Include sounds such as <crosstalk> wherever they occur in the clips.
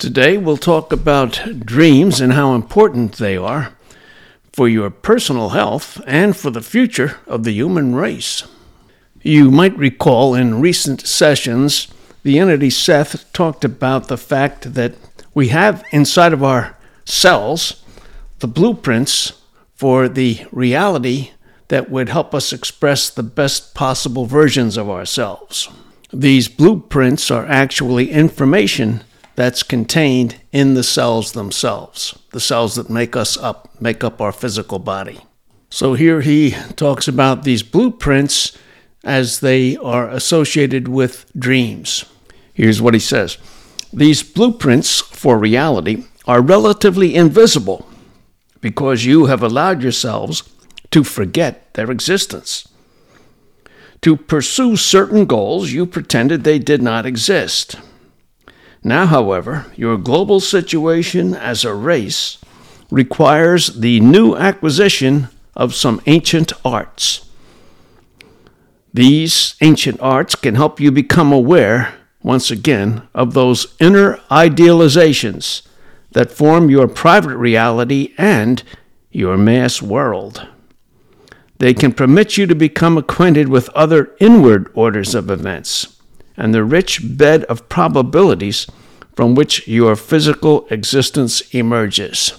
Today we'll talk about dreams and how important they are for your personal health and for the future of the human race. You might recall in recent sessions, the entity Seth talked about the fact that we have inside of our cells the blueprints for the reality that would help us express the best possible versions of ourselves. These blueprints are actually information that's contained in the cells themselves, the cells that make us up, make up our physical body. So here he talks about these blueprints as they are associated with dreams. Here's what he says These blueprints for reality are relatively invisible because you have allowed yourselves to forget their existence. To pursue certain goals, you pretended they did not exist. Now, however, your global situation as a race requires the new acquisition of some ancient arts. These ancient arts can help you become aware, once again, of those inner idealizations that form your private reality and your mass world. They can permit you to become acquainted with other inward orders of events and the rich bed of probabilities from which your physical existence emerges.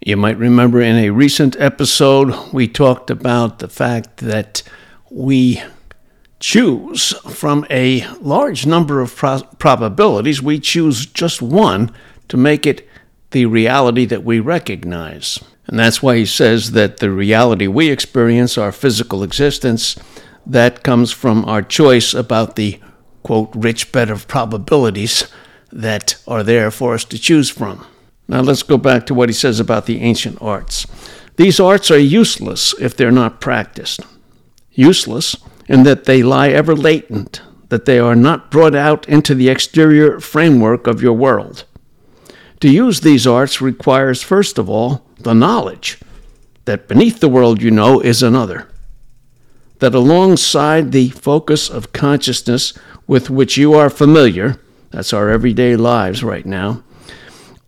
You might remember in a recent episode, we talked about the fact that we choose from a large number of pro- probabilities, we choose just one to make it the reality that we recognize. And that's why he says that the reality we experience, our physical existence, that comes from our choice about the quote, rich bed of probabilities that are there for us to choose from. Now let's go back to what he says about the ancient arts. These arts are useless if they're not practiced. Useless in that they lie ever latent, that they are not brought out into the exterior framework of your world. To use these arts requires, first of all, the knowledge that beneath the world you know is another. That alongside the focus of consciousness with which you are familiar, that's our everyday lives right now,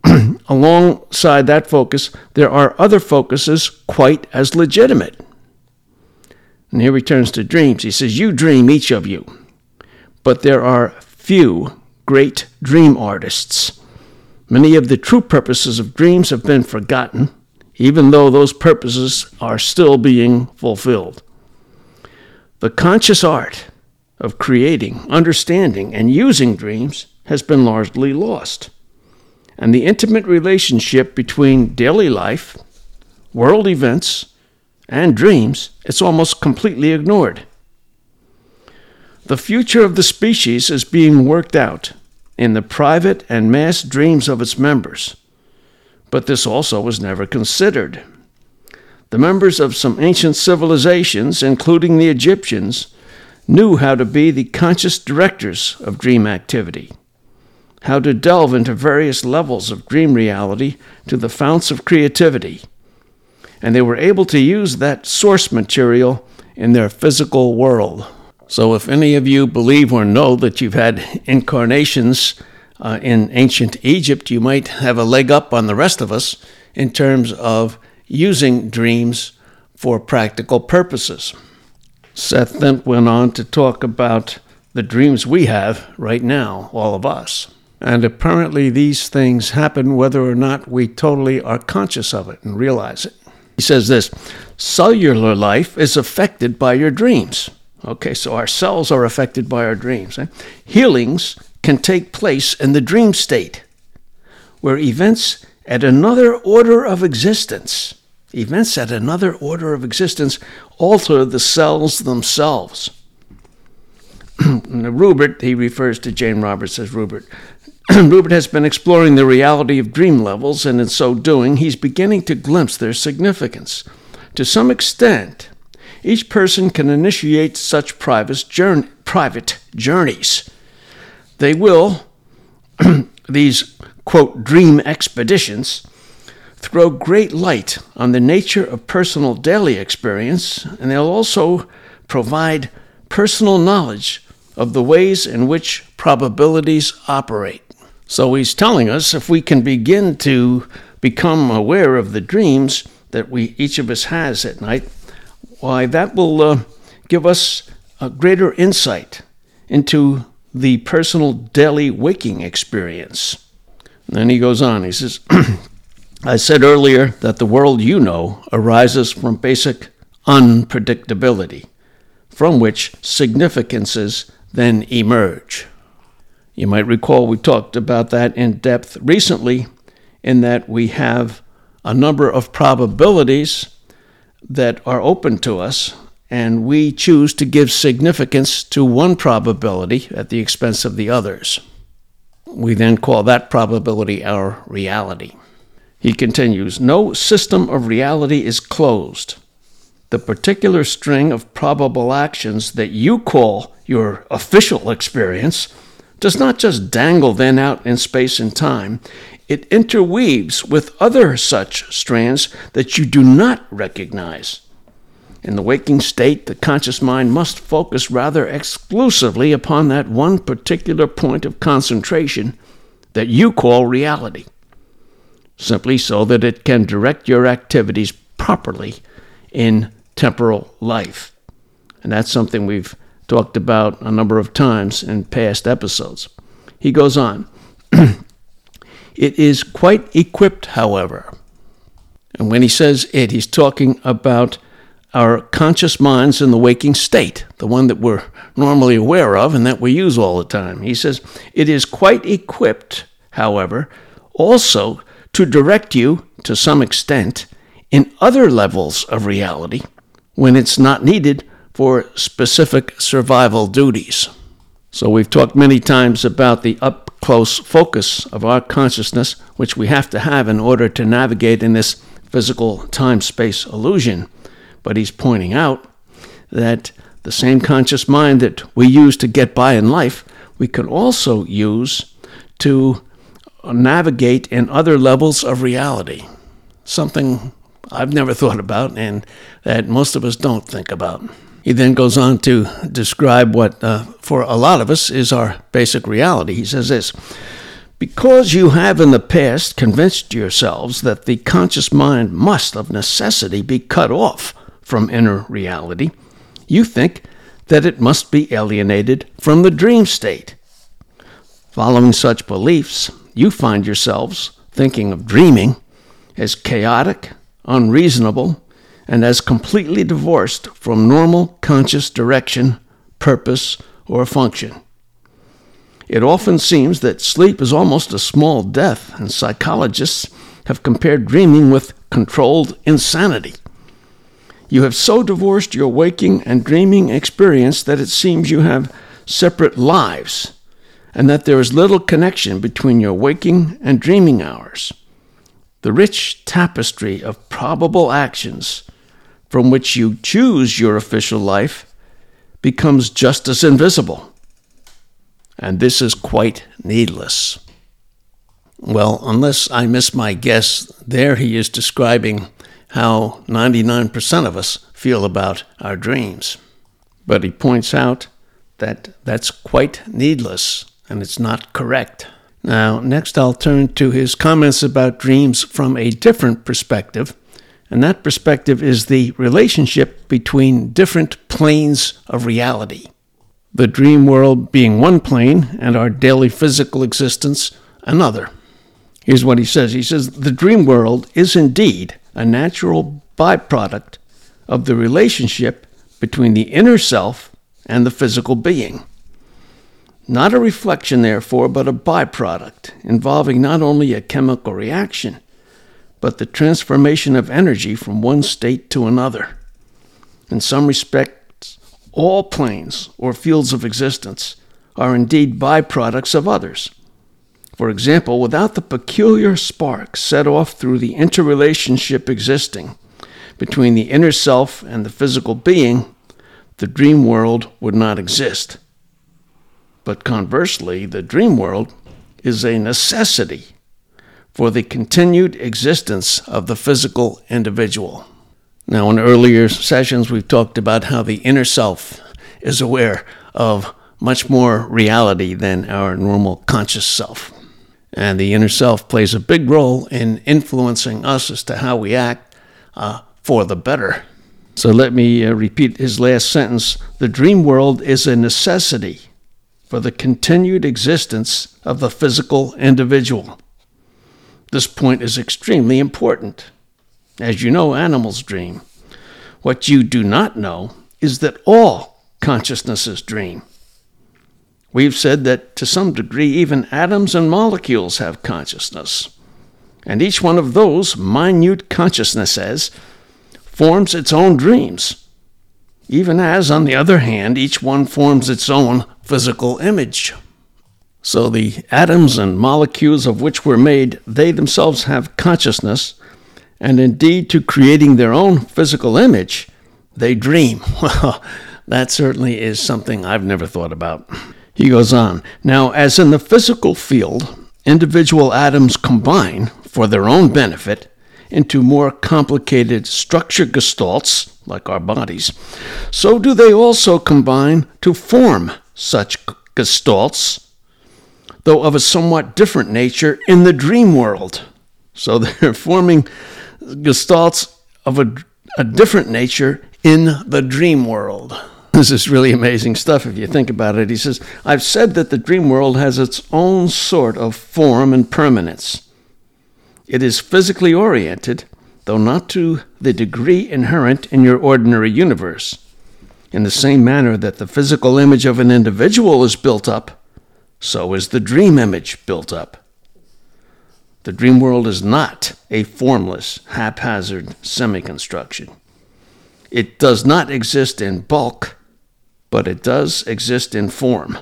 <clears throat> alongside that focus, there are other focuses quite as legitimate. And here he turns to dreams. He says, You dream, each of you, but there are few great dream artists. Many of the true purposes of dreams have been forgotten, even though those purposes are still being fulfilled. The conscious art of creating, understanding, and using dreams has been largely lost. And the intimate relationship between daily life, world events, and dreams is almost completely ignored. The future of the species is being worked out in the private and mass dreams of its members, but this also was never considered. The members of some ancient civilizations, including the Egyptians, knew how to be the conscious directors of dream activity, how to delve into various levels of dream reality to the founts of creativity, and they were able to use that source material in their physical world. So, if any of you believe or know that you've had incarnations uh, in ancient Egypt, you might have a leg up on the rest of us in terms of using dreams for practical purposes. Seth then went on to talk about the dreams we have right now, all of us. And apparently, these things happen whether or not we totally are conscious of it and realize it. He says this cellular life is affected by your dreams. Okay, so our cells are affected by our dreams. Eh? Healings can take place in the dream state, where events at another order of existence Events at another order of existence alter the cells themselves. <clears throat> Ruburt, he refers to Jane Roberts as Ruburt, <clears throat> Rubin has been exploring the reality of dream levels, and in so doing, he's beginning to glimpse their significance. To some extent, each person can initiate such journey, private journeys. They will, <clears throat> these quote, dream expeditions, throw great light on the nature of personal daily experience, and they'll also provide personal knowledge of the ways in which probabilities operate. So he's telling us if we can begin to become aware of the dreams that we each of us has at night, why that will uh, give us a greater insight into the personal daily waking experience. And then he goes on. He says, <clears throat> I said earlier that the world you know arises from basic unpredictability, from which significances then emerge. You might recall we talked about that in depth recently, in that we have a number of probabilities that are open to us, and we choose to give significance to one probability at the expense of the others. We then call that probability our reality. He continues No system of reality is closed. The particular string of probable actions that you call your official experience does not just dangle then out in space and time, it interweaves with other such strands that you do not recognize. In the waking state, the conscious mind must focus rather exclusively upon that one particular point of concentration that you call reality, simply so that it can direct your activities properly in temporal life. And that's something we've talked about a number of times in past episodes. He goes on <clears throat> It is quite equipped, however. And when he says it, he's talking about our conscious minds in the waking state, the one that we're normally aware of and that we use all the time. He says, It is quite equipped, however, also to direct you, to some extent, in other levels of reality when it's not needed for specific survival duties. So, we've talked many times about the up close focus of our consciousness, which we have to have in order to navigate in this physical time space illusion. But he's pointing out that the same conscious mind that we use to get by in life, we can also use to navigate in other levels of reality. Something I've never <laughs> thought about and that most of us don't think about. He then goes on to describe what, uh, for a lot of us, is our basic reality. He says this Because you have in the past convinced yourselves that the conscious mind must of necessity be cut off from inner reality, you think that it must be alienated from the dream state. Following such beliefs, you find yourselves thinking of dreaming as chaotic, unreasonable, and as completely divorced from normal conscious direction, purpose, or function. It often seems that sleep is almost a small death, and psychologists have compared dreaming with controlled insanity. You have so divorced your waking and dreaming experience that it seems you have separate lives, and that there is little connection between your waking and dreaming hours. The rich tapestry of probable actions from which you choose your official life becomes just as invisible. And this is quite needless. Well, unless I miss my guess, there he is describing how 99% of us feel about our dreams. But he points out that that's quite needless and it's not correct. Now, next I'll turn to his comments about dreams from a different perspective, and that perspective is the relationship between different planes of reality. The dream world being one plane, and our daily physical existence another. Here's what he says He says, The dream world is indeed a natural byproduct of the relationship between the inner self and the physical being. Not a reflection, therefore, but a byproduct involving not only a chemical reaction, but the transformation of energy from one state to another. In some respects, all planes or fields of existence are indeed byproducts of others. For example, without the peculiar spark set off through the interrelationship existing between the inner self and the physical being, the dream world would not exist. But conversely, the dream world is a necessity for the continued existence of the physical individual. Now, in earlier sessions, we've talked about how the inner self is aware of much more reality than our normal conscious self. And the inner self plays a big role in influencing us as to how we act uh, for the better. So let me uh, repeat his last sentence The dream world is a necessity for the continued existence of the physical individual. This point is extremely important. As you know, animals dream. What you do not know is that all consciousnesses dream. We've said that to some degree, even atoms and molecules have consciousness. And each one of those minute consciousnesses forms its own dreams, even as, on the other hand, each one forms its own physical image. So the atoms and molecules of which we're made, they themselves have consciousness, and indeed to creating their own physical image, they dream. <laughs> Well, that certainly is something I've never thought about. He goes on Now, as in the physical field, individual atoms combine for their own benefit into more complicated structure gestalts, like our bodies, so do they also combine to form such gestalts, though of a somewhat different nature, in the dream world. So <laughs> they're forming gestalts of a, a different nature in the dream world. This is really amazing stuff if you think about it. He says, I've said that the dream world has its own sort of form and permanence. It is physically oriented, though not to the degree inherent in your ordinary universe. In the same manner that the physical image of an individual is built up, so is the dream image built up. The dream world is not a formless, haphazard semi construction. It does not exist in bulk but it does exist in form.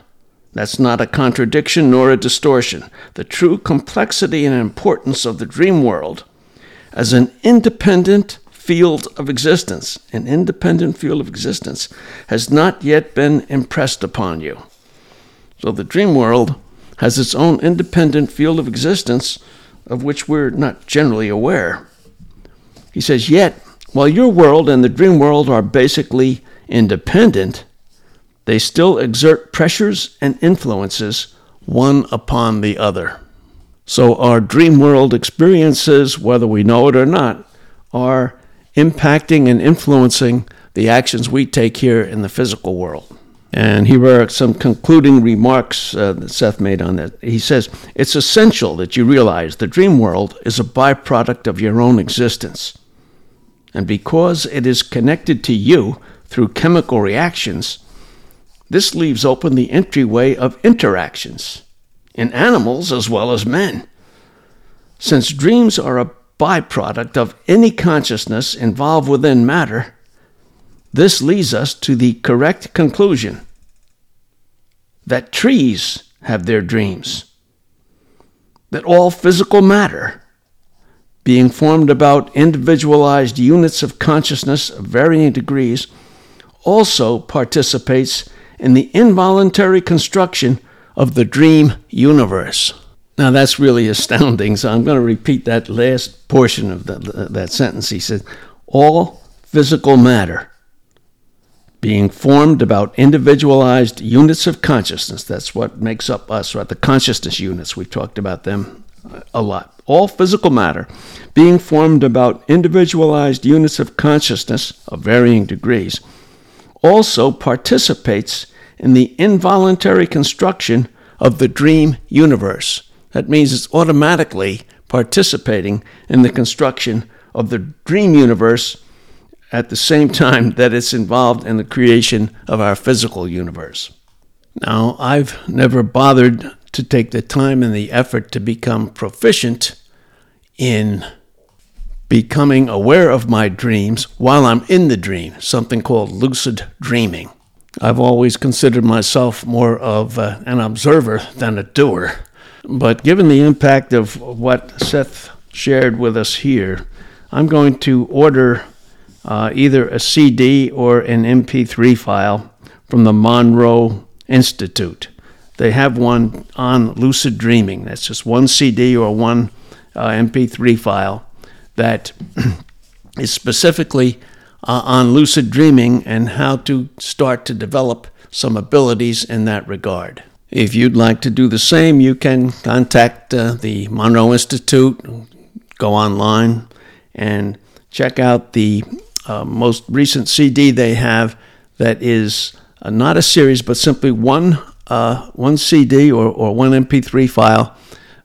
That's not a contradiction nor a distortion. The true complexity and importance of the dream world as an independent field of existence, an independent field of existence, has not yet been impressed upon you. So the dream world has its own independent field of existence of which we're not generally aware. He says, Yet, while your world and the dream world are basically independent, they still exert pressures and influences one upon the other. So our dream world experiences, whether we know it or not, are impacting and influencing the actions we take here in the physical world. And here are some concluding remarks uh, that Seth made on that. He says, It's essential that you realize the dream world is a byproduct of your own existence. And because it is connected to you through chemical reactions, this leaves open the entryway of interactions in animals as well as men. Since dreams are a byproduct of any consciousness involved within matter, this leads us to the correct conclusion that trees have their dreams, that all physical matter, being formed about individualized units of consciousness of varying degrees, also participates in the involuntary construction of the dream universe. Now that's really astounding, so I'm going to repeat that last portion of the, that sentence. He said, All physical matter being formed about individualized units of consciousness. That's what makes up us, right? The consciousness units. We've talked about them uh, a lot. All physical matter being formed about individualized units of consciousness of varying degrees also participates in the involuntary construction of the dream universe. That means it's automatically participating in the construction of the dream universe at the same time that it's involved in the creation of our physical universe. Now, I've never bothered to take the time and the effort to become proficient in becoming aware of my dreams while I'm in the dream, something called lucid dreaming. I've always considered myself more of uh, an observer than a doer. But given the impact of what Seth shared with us here, I'm going to order uh, either a CD or an MP3 file from the Monroe Institute. They have one on lucid dreaming. That's just one CD or one uh, MP3 file that <clears throat> is specifically uh, on lucid dreaming and how to start to develop some abilities in that regard. If you'd like to do the same, you can contact uh, the Monroe Institute, go online, and check out the uh, most recent CD they have that is uh, not a series, but simply one, uh, one CD or, or one MP3 file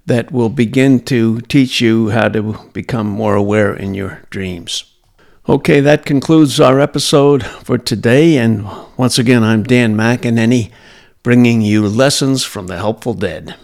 that will begin to teach you how to become more aware in your dreams. Okay, that concludes our episode for today. And once again, I'm Dan McEnany, bringing you lessons from the helpful dead.